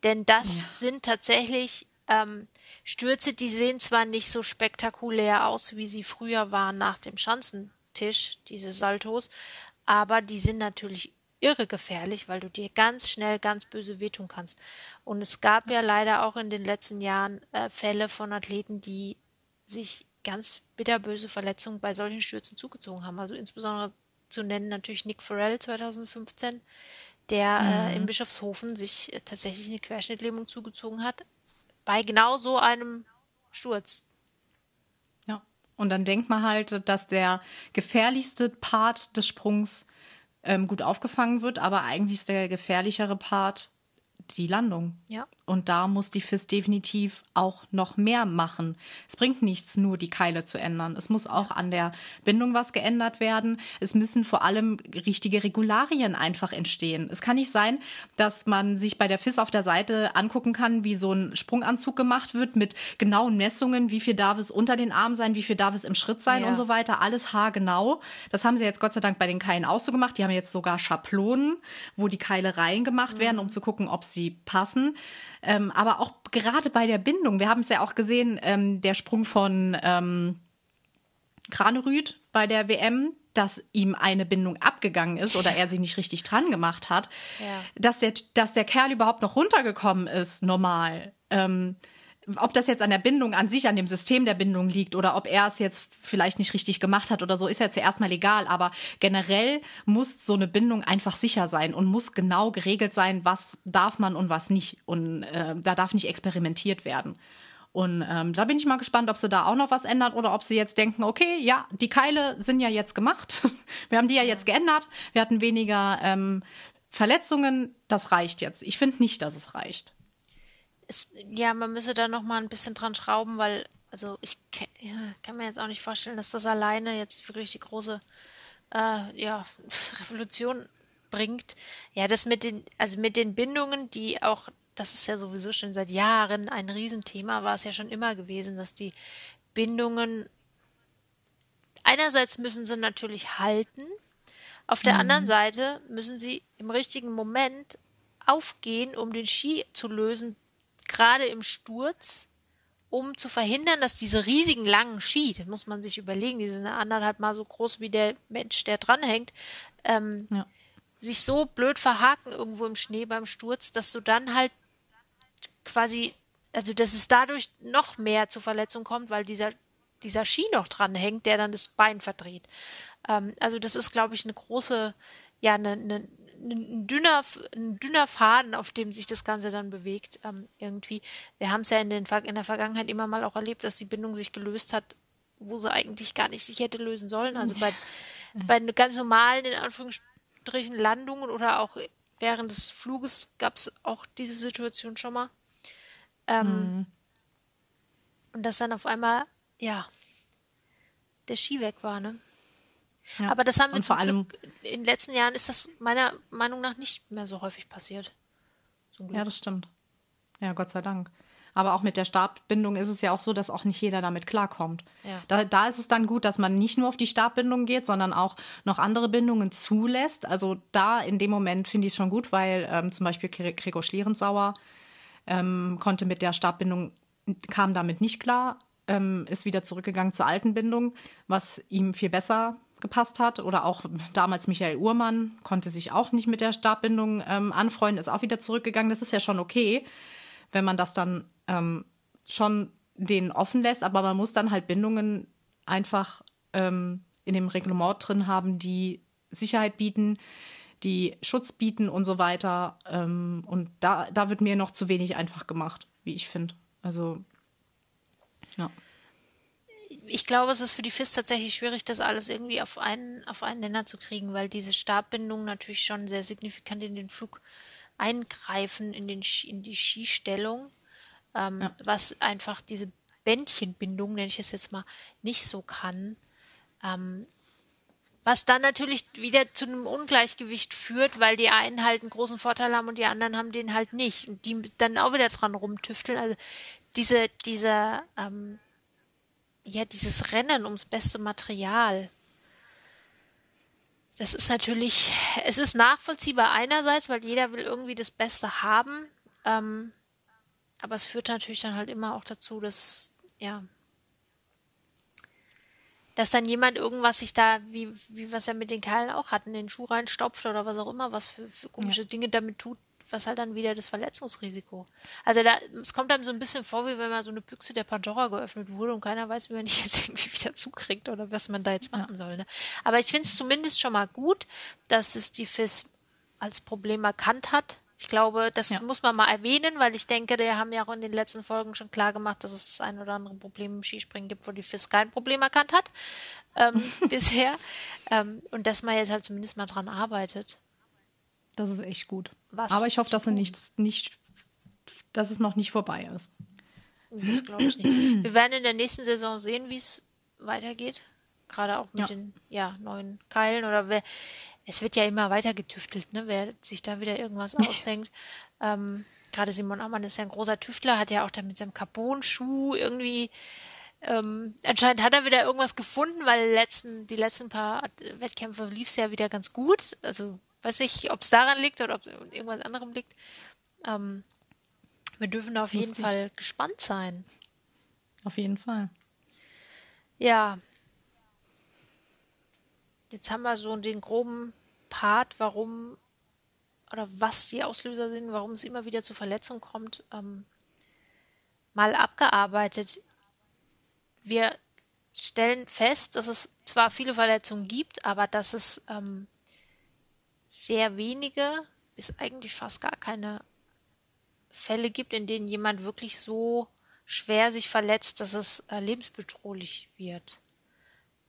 Denn das ja. sind tatsächlich ähm, Stürze, die sehen zwar nicht so spektakulär aus, wie sie früher waren nach dem Schanzentisch, diese Saltos, aber die sind natürlich irre gefährlich, weil du dir ganz schnell ganz böse wehtun kannst. Und es gab ja leider auch in den letzten Jahren äh, Fälle von Athleten, die sich ganz bitterböse Verletzungen bei solchen Stürzen zugezogen haben. Also insbesondere zu nennen natürlich Nick Farrell 2015, der mhm. äh, in Bischofshofen sich äh, tatsächlich eine Querschnittlähmung zugezogen hat, bei genau so einem Sturz. Ja, und dann denkt man halt, dass der gefährlichste Part des Sprungs ähm, gut aufgefangen wird, aber eigentlich ist der gefährlichere Part die Landung. Ja. Und da muss die FIS definitiv auch noch mehr machen. Es bringt nichts, nur die Keile zu ändern. Es muss auch an der Bindung was geändert werden. Es müssen vor allem richtige Regularien einfach entstehen. Es kann nicht sein, dass man sich bei der FIS auf der Seite angucken kann, wie so ein Sprunganzug gemacht wird mit genauen Messungen, wie viel darf es unter den Armen sein, wie viel darf es im Schritt sein ja. und so weiter. Alles haargenau. Das haben sie jetzt Gott sei Dank bei den Keilen auch so gemacht. Die haben jetzt sogar Schablonen, wo die Keile reingemacht mhm. werden, um zu gucken, ob sie passen. Ähm, aber auch gerade bei der Bindung, wir haben es ja auch gesehen, ähm, der Sprung von ähm, Kranerüth bei der WM, dass ihm eine Bindung abgegangen ist oder er sich nicht richtig dran gemacht hat, ja. dass, der, dass der Kerl überhaupt noch runtergekommen ist, normal. Ähm, ob das jetzt an der Bindung an sich, an dem System der Bindung liegt oder ob er es jetzt vielleicht nicht richtig gemacht hat oder so, ist ja zuerst mal egal. Aber generell muss so eine Bindung einfach sicher sein und muss genau geregelt sein, was darf man und was nicht. Und äh, da darf nicht experimentiert werden. Und ähm, da bin ich mal gespannt, ob sie da auch noch was ändert oder ob sie jetzt denken, okay, ja, die Keile sind ja jetzt gemacht. Wir haben die ja jetzt geändert. Wir hatten weniger ähm, Verletzungen. Das reicht jetzt. Ich finde nicht, dass es reicht es, ja, man müsse da noch mal ein bisschen dran schrauben, weil, also ich ja, kann mir jetzt auch nicht vorstellen, dass das alleine jetzt wirklich die große äh, ja, Revolution bringt. Ja, das mit den, also mit den Bindungen, die auch, das ist ja sowieso schon seit Jahren ein Riesenthema, war es ja schon immer gewesen, dass die Bindungen einerseits müssen sie natürlich halten, auf der mhm. anderen Seite müssen sie im richtigen Moment aufgehen, um den Ski zu lösen, gerade im Sturz um zu verhindern, dass diese riesigen langen Ski, das muss man sich überlegen, die sind anderthalb Mal so groß wie der Mensch, der dranhängt, ähm, ja. sich so blöd verhaken irgendwo im Schnee beim Sturz, dass du dann halt quasi, also dass es dadurch noch mehr zu Verletzungen kommt, weil dieser, dieser Ski noch dranhängt, der dann das Bein verdreht. Ähm, also das ist, glaube ich, eine große, ja, eine, eine ein dünner, ein dünner Faden, auf dem sich das Ganze dann bewegt, ähm, irgendwie. Wir haben es ja in, den, in der Vergangenheit immer mal auch erlebt, dass die Bindung sich gelöst hat, wo sie eigentlich gar nicht sich hätte lösen sollen. Also bei, bei ganz normalen, in Anführungsstrichen, Landungen oder auch während des Fluges gab es auch diese Situation schon mal. Ähm, mhm. Und dass dann auf einmal, ja, der Ski weg war, ne? Ja. Aber das haben wir vor allem Glück, in den letzten Jahren ist das meiner Meinung nach nicht mehr so häufig passiert. Ja, das stimmt. Ja, Gott sei Dank. Aber auch mit der Stabbindung ist es ja auch so, dass auch nicht jeder damit klarkommt. Ja. Da, da ist es dann gut, dass man nicht nur auf die Stabbindung geht, sondern auch noch andere Bindungen zulässt. Also da in dem Moment finde ich es schon gut, weil ähm, zum Beispiel Gregor Schlierenzauer ähm, konnte mit der Stabbindung, kam damit nicht klar, ähm, ist wieder zurückgegangen zur alten Bindung, was ihm viel besser gepasst hat. Oder auch damals Michael Uhrmann konnte sich auch nicht mit der Stabbindung ähm, anfreunden, ist auch wieder zurückgegangen. Das ist ja schon okay, wenn man das dann ähm, schon denen offen lässt. Aber man muss dann halt Bindungen einfach ähm, in dem Reglement drin haben, die Sicherheit bieten, die Schutz bieten und so weiter. Ähm, und da, da wird mir noch zu wenig einfach gemacht, wie ich finde. Also, ja ich glaube, es ist für die FIS tatsächlich schwierig, das alles irgendwie auf einen, auf einen Nenner zu kriegen, weil diese Stabbindungen natürlich schon sehr signifikant in den Flug eingreifen, in, den, in die Skistellung, ähm, ja. was einfach diese Bändchenbindung, nenne ich es jetzt mal, nicht so kann. Ähm, was dann natürlich wieder zu einem Ungleichgewicht führt, weil die einen halt einen großen Vorteil haben und die anderen haben den halt nicht. Und die dann auch wieder dran rumtüfteln. Also diese, dieser ähm, ja, dieses Rennen ums beste Material. Das ist natürlich, es ist nachvollziehbar einerseits, weil jeder will irgendwie das Beste haben. Ähm, aber es führt natürlich dann halt immer auch dazu, dass, ja, dass dann jemand irgendwas sich da, wie, wie was er mit den Keilen auch hat, in den Schuh reinstopft oder was auch immer, was für, für komische ja. Dinge damit tut, was halt dann wieder das Verletzungsrisiko. Also da, es kommt einem so ein bisschen vor, wie wenn mal so eine Büchse der Pandora geöffnet wurde und keiner weiß, wie man die jetzt irgendwie wieder zukriegt oder was man da jetzt machen ja. soll. Ne? Aber ich finde es zumindest schon mal gut, dass es die FIS als Problem erkannt hat. Ich glaube, das ja. muss man mal erwähnen, weil ich denke, wir haben ja auch in den letzten Folgen schon klar gemacht, dass es ein oder andere Problem im Skispringen gibt, wo die FIS kein Problem erkannt hat ähm, bisher. Ähm, und dass man jetzt halt zumindest mal dran arbeitet. Das ist echt gut. Was Aber ich hoffe, dass, nicht, nicht, dass es noch nicht vorbei ist. Das glaube ich nicht. Wir werden in der nächsten Saison sehen, wie es weitergeht. Gerade auch mit ja. den ja, neuen Keilen oder wer. Es wird ja immer weiter getüftelt, ne? wer sich da wieder irgendwas ausdenkt. Ähm, Gerade Simon Ammann ist ja ein großer Tüftler, hat ja auch da mit seinem Carbon-Schuh irgendwie ähm, anscheinend hat er wieder irgendwas gefunden, weil letzten, die letzten paar Wettkämpfe lief es ja wieder ganz gut. Also Weiß nicht, ob es daran liegt oder ob es irgendwas anderem liegt. Ähm, wir dürfen da auf Lustig. jeden Fall gespannt sein. Auf jeden Fall. Ja. Jetzt haben wir so den groben Part, warum oder was die Auslöser sind, warum es immer wieder zu Verletzungen kommt, ähm, mal abgearbeitet. Wir stellen fest, dass es zwar viele Verletzungen gibt, aber dass es ähm, sehr wenige bis eigentlich fast gar keine Fälle gibt, in denen jemand wirklich so schwer sich verletzt, dass es äh, lebensbedrohlich wird.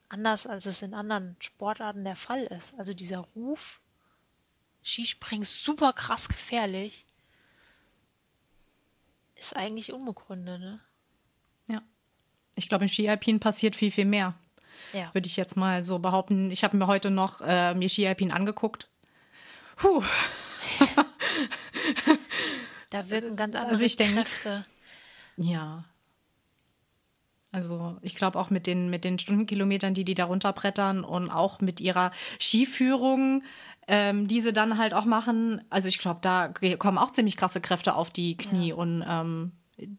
Anders als es in anderen Sportarten der Fall ist. Also dieser Ruf, Skispringen ist super krass gefährlich, ist eigentlich unbegründet, ne? Ja. Ich glaube, im Ski-Alpin passiert viel, viel mehr. Ja. Würde ich jetzt mal so behaupten. Ich habe mir heute noch äh, mir Ski-Alpin angeguckt Puh. da wirken ganz andere also ich denke, Kräfte. Ja. Also ich glaube auch mit den, mit den Stundenkilometern, die die da runterbrettern und auch mit ihrer Skiführung, ähm, die sie dann halt auch machen. Also ich glaube, da kommen auch ziemlich krasse Kräfte auf die Knie. Ja. Und ähm,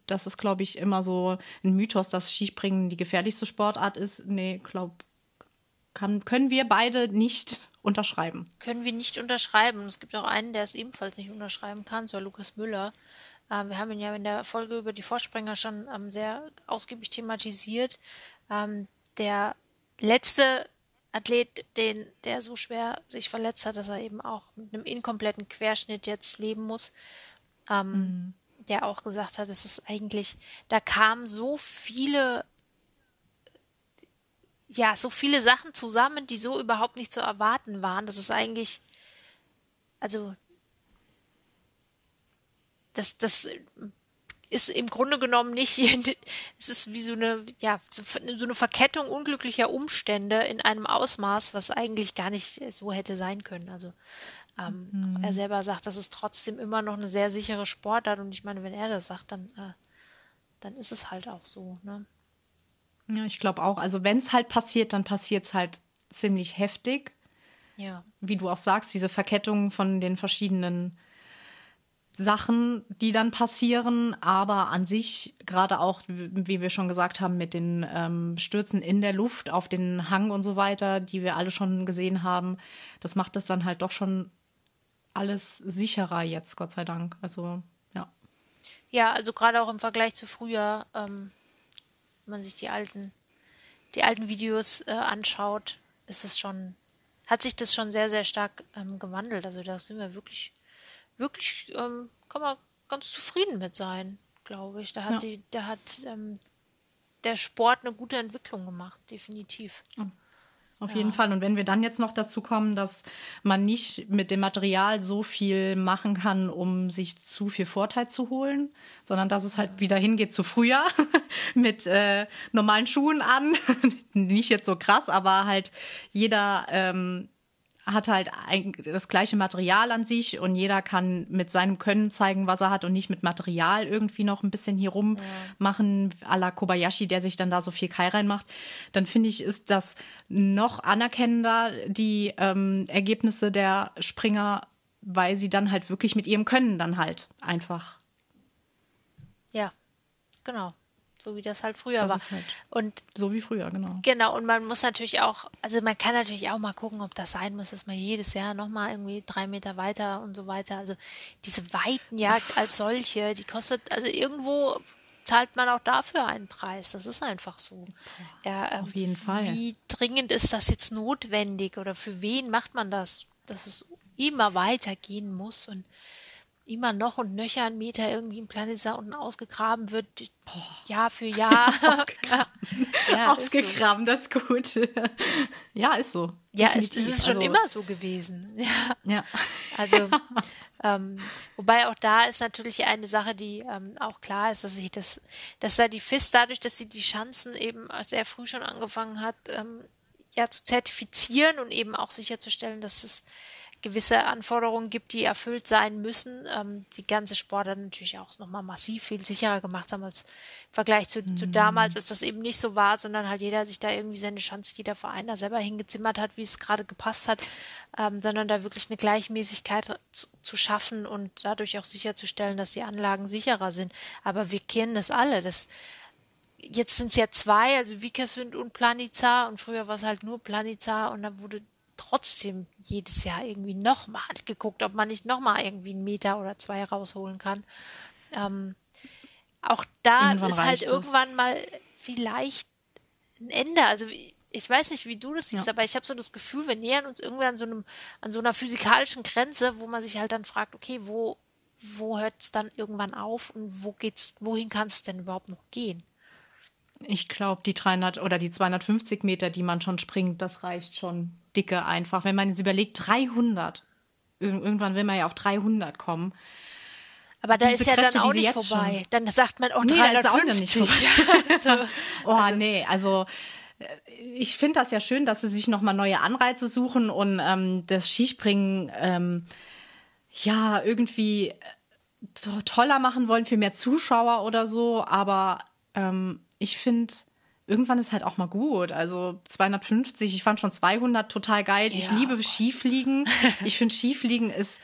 Das ist, glaube ich, immer so ein Mythos, dass Skispringen die gefährlichste Sportart ist. Nee, glaube, können wir beide nicht unterschreiben. Können wir nicht unterschreiben. Es gibt auch einen, der es ebenfalls nicht unterschreiben kann, so Lukas Müller. Ähm, wir haben ihn ja in der Folge über die Vorspringer schon ähm, sehr ausgiebig thematisiert. Ähm, der letzte Athlet, den, der so schwer sich verletzt hat, dass er eben auch mit einem inkompletten Querschnitt jetzt leben muss, ähm, mhm. der auch gesagt hat, es ist eigentlich, da kamen so viele, ja, so viele Sachen zusammen, die so überhaupt nicht zu erwarten waren. Das ist eigentlich, also, das, das ist im Grunde genommen nicht, es ist wie so eine, ja, so eine Verkettung unglücklicher Umstände in einem Ausmaß, was eigentlich gar nicht so hätte sein können. Also ähm, mhm. er selber sagt, das ist trotzdem immer noch eine sehr sichere Sportart und ich meine, wenn er das sagt, dann, äh, dann ist es halt auch so. Ne? Ja, ich glaube auch. Also wenn es halt passiert, dann passiert es halt ziemlich heftig. Ja. Wie du auch sagst, diese Verkettung von den verschiedenen Sachen, die dann passieren, aber an sich, gerade auch, wie wir schon gesagt haben, mit den ähm, Stürzen in der Luft auf den Hang und so weiter, die wir alle schon gesehen haben, das macht es dann halt doch schon alles sicherer jetzt, Gott sei Dank. Also, ja. Ja, also gerade auch im Vergleich zu früher, ähm, wenn man sich die alten, die alten Videos äh, anschaut, ist es schon, hat sich das schon sehr, sehr stark ähm, gewandelt. Also da sind wir wirklich wirklich, ähm, kann man ganz zufrieden mit sein, glaube ich. Da hat, ja. die, da hat ähm, der Sport eine gute Entwicklung gemacht, definitiv. Auf ja. jeden Fall. Und wenn wir dann jetzt noch dazu kommen, dass man nicht mit dem Material so viel machen kann, um sich zu viel Vorteil zu holen, sondern dass es halt wieder hingeht zu früher mit äh, normalen Schuhen an. nicht jetzt so krass, aber halt jeder ähm, hat halt ein, das gleiche Material an sich und jeder kann mit seinem Können zeigen, was er hat und nicht mit Material irgendwie noch ein bisschen hier rummachen, ja. à la Kobayashi, der sich dann da so viel Kai reinmacht, dann finde ich, ist das noch anerkennender, die ähm, Ergebnisse der Springer, weil sie dann halt wirklich mit ihrem Können dann halt einfach. Ja, genau so wie das halt früher das war. Halt und so wie früher, genau. Genau, und man muss natürlich auch, also man kann natürlich auch mal gucken, ob das sein muss, dass man jedes Jahr nochmal irgendwie drei Meter weiter und so weiter. Also diese Weitenjagd als solche, die kostet, also irgendwo zahlt man auch dafür einen Preis. Das ist einfach so. Ja, ähm, Auf jeden Fall. Wie dringend ist das jetzt notwendig oder für wen macht man das, dass es immer weitergehen muss und immer noch und nöcher ein Meter irgendwie im Planet da unten ausgegraben wird, oh. Jahr für Jahr. ausgegraben, ja, ausgegraben so. das ist gut. ja, ist so. Ja, es, es, ist schon also, immer so gewesen. Ja. ja. Also, ähm, wobei auch da ist natürlich eine Sache, die ähm, auch klar ist, dass sich das, dass da die FIS dadurch, dass sie die Chancen eben sehr früh schon angefangen hat, ähm, ja, zu zertifizieren und eben auch sicherzustellen, dass es gewisse Anforderungen gibt, die erfüllt sein müssen, ähm, die ganze Sportart natürlich auch nochmal massiv viel sicherer gemacht haben als im Vergleich zu, mhm. zu damals ist das eben nicht so wahr, sondern halt jeder sich da irgendwie seine Chance, jeder Verein da selber hingezimmert hat, wie es gerade gepasst hat, ähm, sondern da wirklich eine Gleichmäßigkeit zu, zu, schaffen und dadurch auch sicherzustellen, dass die Anlagen sicherer sind. Aber wir kennen das alle, das Jetzt sind es ja zwei, also Vikersund und Planizar und früher war es halt nur Planizar und da wurde trotzdem jedes Jahr irgendwie nochmal geguckt, ob man nicht nochmal irgendwie einen Meter oder zwei rausholen kann. Ähm, auch da irgendwann ist halt irgendwann mal vielleicht ein Ende. Also ich weiß nicht, wie du das siehst, ja. aber ich habe so das Gefühl, wir nähern uns irgendwann an so, einem, an so einer physikalischen Grenze, wo man sich halt dann fragt, okay, wo, wo hört es dann irgendwann auf und wo geht's, wohin kann es denn überhaupt noch gehen? Ich glaube, die 300 oder die 250 Meter, die man schon springt, das reicht schon dicke einfach. Wenn man jetzt überlegt, 300. Irgendwann will man ja auf 300 kommen. Aber da ist ja Kräfte, dann auch nicht vorbei. Schon. Dann sagt man, oh, nee, 350. so. Oh, also. nee, also äh, ich finde das ja schön, dass sie sich nochmal neue Anreize suchen und ähm, das Skispringen ähm, ja irgendwie toller machen wollen für mehr Zuschauer oder so. Aber ähm, ich finde, irgendwann ist halt auch mal gut. Also 250, ich fand schon 200 total geil. Ja. Ich liebe Skifliegen. ich finde Skifliegen ist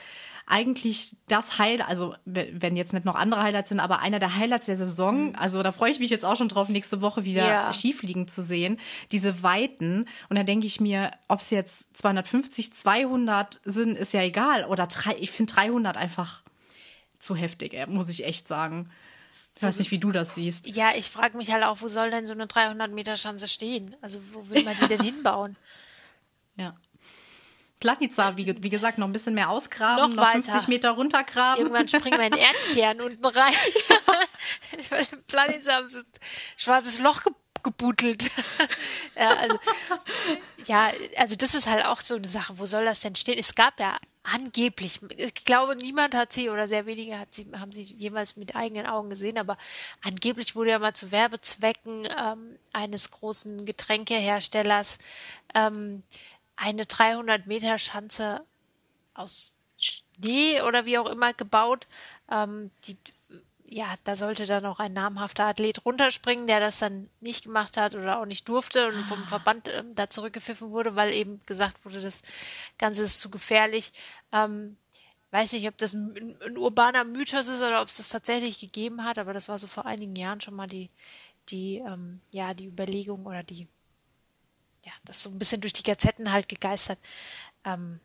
eigentlich das Highlight, also wenn jetzt nicht noch andere Highlights sind, aber einer der Highlights der Saison. Mhm. Also da freue ich mich jetzt auch schon drauf, nächste Woche wieder ja. Skifliegen zu sehen. Diese Weiten. Und da denke ich mir, ob es jetzt 250, 200 sind, ist ja egal. Oder drei, ich finde 300 einfach zu heftig, muss ich echt sagen. Ich weiß nicht, wie du das siehst. Ja, ich frage mich halt auch, wo soll denn so eine 300 Meter Schanze stehen? Also wo will man die denn hinbauen? Ja. Planica, wie, wie, gesagt, noch ein bisschen mehr ausgraben, noch, noch 50 Meter runtergraben. Irgendwann springen wir in den Erdkern unten rein. Planica haben so ein schwarzes Loch ge gebutelt. ja, also, ja, also das ist halt auch so eine Sache. Wo soll das denn stehen? Es gab ja angeblich, ich glaube, niemand hat sie oder sehr wenige hat sie, haben sie jemals mit eigenen Augen gesehen, aber angeblich wurde ja mal zu Werbezwecken ähm, eines großen Getränkeherstellers ähm, eine 300 Meter Schanze aus Schnee oder wie auch immer gebaut. Ähm, die, ja, da sollte dann auch ein namhafter Athlet runterspringen, der das dann nicht gemacht hat oder auch nicht durfte und vom ah. Verband ähm, da zurückgepfiffen wurde, weil eben gesagt wurde, das Ganze ist zu gefährlich. Ähm, weiß nicht, ob das ein, ein, urbaner Mythos ist oder ob es das tatsächlich gegeben hat, aber das war so vor einigen Jahren schon mal die, die, ähm, ja, die Überlegung oder die ja, das so ein bisschen durch die Gazetten halt gegeistert. Ähm,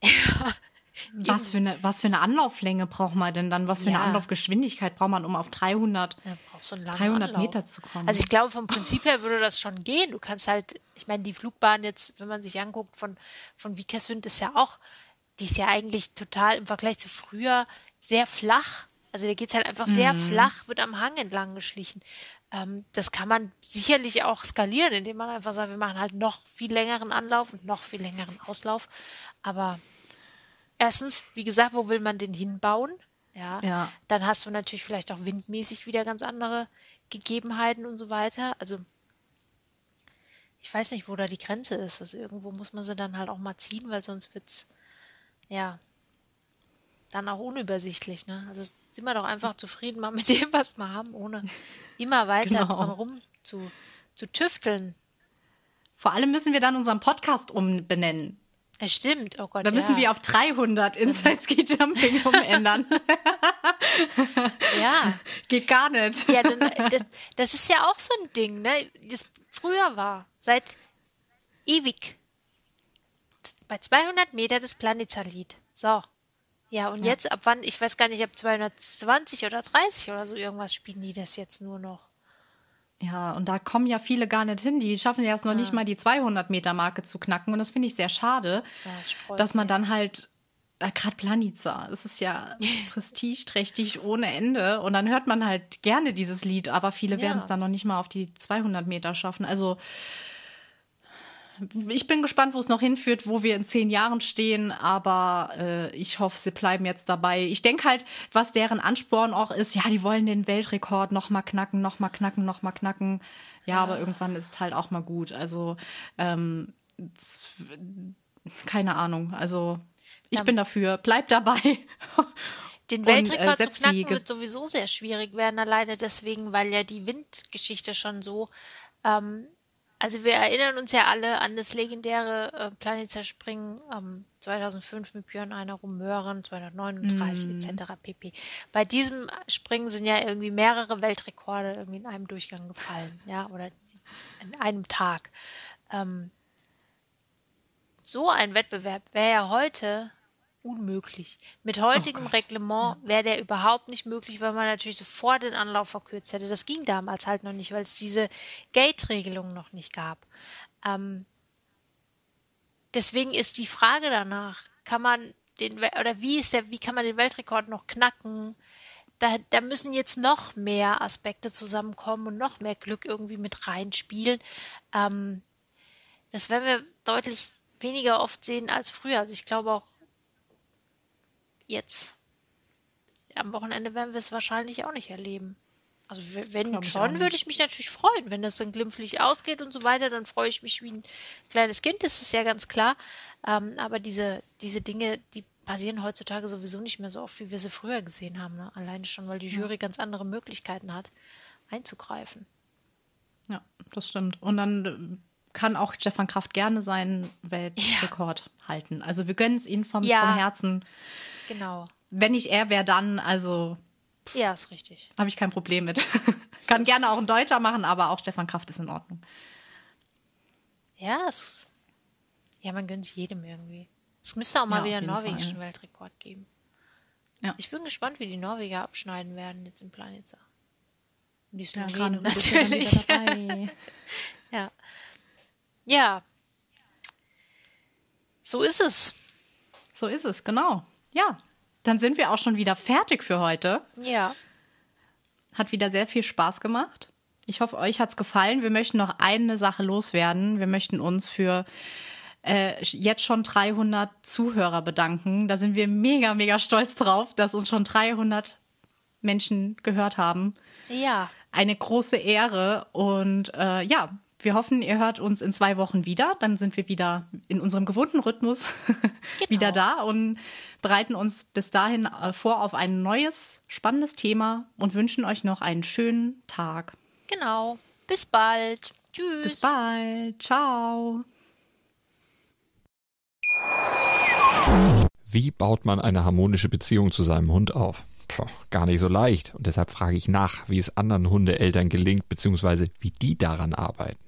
was, für eine, was für eine Anlauflänge braucht man denn dann? Was für ja. eine Anlaufgeschwindigkeit braucht man, um auf 300, ja, so 300 Meter zu kommen? Also ich glaube, vom Prinzip her würde das schon gehen. Du kannst halt, ich meine, die Flugbahn jetzt, wenn man sich anguckt, von, von Vikersund ist ja auch, die ist ja eigentlich total im Vergleich zu früher sehr flach. Also da geht es halt einfach sehr mhm. flach, wird am Hang entlang geschlichen. Ähm, das kann man sicherlich auch skalieren, indem man einfach sagt, wir machen halt noch viel längeren Anlauf und noch viel längeren Auslauf. Aber erstens, wie gesagt, wo will man den hinbauen? Ja. ja. Dann hast du natürlich vielleicht auch windmäßig wieder ganz andere Gegebenheiten und so weiter. Also ich weiß nicht, wo da die Grenze ist. Also irgendwo muss man sie dann halt auch mal ziehen, weil sonst wird es ja dann auch unübersichtlich. Ne? Also sind wir doch einfach zufrieden mal mit dem, was wir haben, ohne immer weiter genau. dran rum zu, zu tüfteln. Vor allem müssen wir dann unseren Podcast umbenennen. Es stimmt, oh Gott. Da müssen wir auf 300 Inside Ski Jumping umändern. ja. Geht gar nicht. Ja, dann, das, das, ist ja auch so ein Ding, ne? Das früher war, seit ewig. Bei 200 Meter das Planetalit. So. Ja, und ja. jetzt ab wann, ich weiß gar nicht, ab 220 oder 30 oder so irgendwas spielen die das jetzt nur noch. Ja, und da kommen ja viele gar nicht hin. Die schaffen ja erst noch ja. nicht mal die 200 Meter Marke zu knacken. Und das finde ich sehr schade, ja, das dass man dann halt, äh, gerade Planica, es ist ja prestigeträchtig ohne Ende. Und dann hört man halt gerne dieses Lied, aber viele werden es dann noch nicht mal auf die 200 Meter schaffen. Also ich bin gespannt, wo es noch hinführt, wo wir in zehn Jahren stehen, aber äh, ich hoffe, sie bleiben jetzt dabei. Ich denke halt, was deren Ansporn auch ist, ja, die wollen den Weltrekord noch mal knacken, noch mal knacken, noch mal knacken. Ja, ja. aber irgendwann ist halt auch mal gut. Also ähm, keine Ahnung. Also ich ja. bin dafür. Bleib dabei. Den Weltrekord und, äh, zu knacken wird sowieso sehr schwierig werden, alleine deswegen, weil ja die Windgeschichte schon so ähm, also wir erinnern uns ja alle an das legendäre äh, Planetzer-Springen ähm, 2005 mit Björn Einer Rummöhren, 239 mm. etc. pp. Bei diesem Springen sind ja irgendwie mehrere Weltrekorde irgendwie in einem Durchgang gefallen, ja, oder in einem Tag. Ähm, so ein Wettbewerb wäre ja heute unmöglich. Mit heutigem oh Reglement wäre der überhaupt nicht möglich, weil man natürlich sofort den Anlauf verkürzt hätte. Das ging damals halt noch nicht, weil es diese Gate-Regelung noch nicht gab. Ähm, deswegen ist die Frage danach, kann man den oder wie ist der, wie kann man den Weltrekord noch knacken? Da, da müssen jetzt noch mehr Aspekte zusammenkommen und noch mehr Glück irgendwie mit reinspielen. Ähm, das werden wir deutlich weniger oft sehen als früher. Also ich glaube auch, jetzt. Am Wochenende werden wir es wahrscheinlich auch nicht erleben. Also wenn schon, würde ich mich natürlich freuen, wenn das dann glimpflich ausgeht und so weiter, dann freue ich mich wie ein kleines Kind, das ist ja ganz klar. Ähm, aber diese, diese Dinge, die passieren heutzutage sowieso nicht mehr so oft, wie wir sie früher gesehen haben. Ne? Alleine schon, weil die Jury ja. ganz andere Möglichkeiten hat, einzugreifen. Ja, das stimmt. Und dann äh, kann auch Stefan Kraft gerne seinen Weltrekord ja. halten. Also wir gönnen es ihm vom, ja. vom Herzen. Genau. Wenn ich er wäre, dann, also Ja, ist richtig. habe ich kein Problem mit. Kann gerne auch ein Deutscher machen, aber auch Stefan Kraft ist in Ordnung. Ja, es, ja, man gönnt es jedem irgendwie. Es müsste auch mal Ja, wieder einen norwegischen Fall. Weltrekord geben. Ja. Ich bin gespannt, wie die Norweger abschneiden werden jetzt im Planitzer. Und die Ja, Slowenen dann natürlich. Ja. Ja. So ist es. So ist es, genau. Ja, dann sind wir auch schon wieder fertig für heute. Ja. Hat wieder sehr viel Spaß gemacht. Ich hoffe, euch hat's gefallen. Wir möchten noch eine Sache loswerden. Wir möchten uns für äh, jetzt schon 300 Zuhörer bedanken. Da sind wir mega, mega stolz drauf, dass uns schon 300 Menschen gehört haben. Ja. Eine große Ehre. Und äh, ja, wir hoffen, ihr hört uns in zwei Wochen wieder. Dann sind wir wieder in unserem gewohnten Rhythmus wieder da und bereiten uns bis dahin äh, vor auf ein neues, spannendes Thema und wünschen euch noch einen schönen Tag. Genau. Bis bald. Tschüss. Bis bald. Ciao. Wie baut man eine harmonische Beziehung zu seinem Hund auf? Puh, gar nicht so leicht. Und deshalb frage ich nach, wie es anderen Hundeeltern gelingt, beziehungsweise wie die daran arbeiten.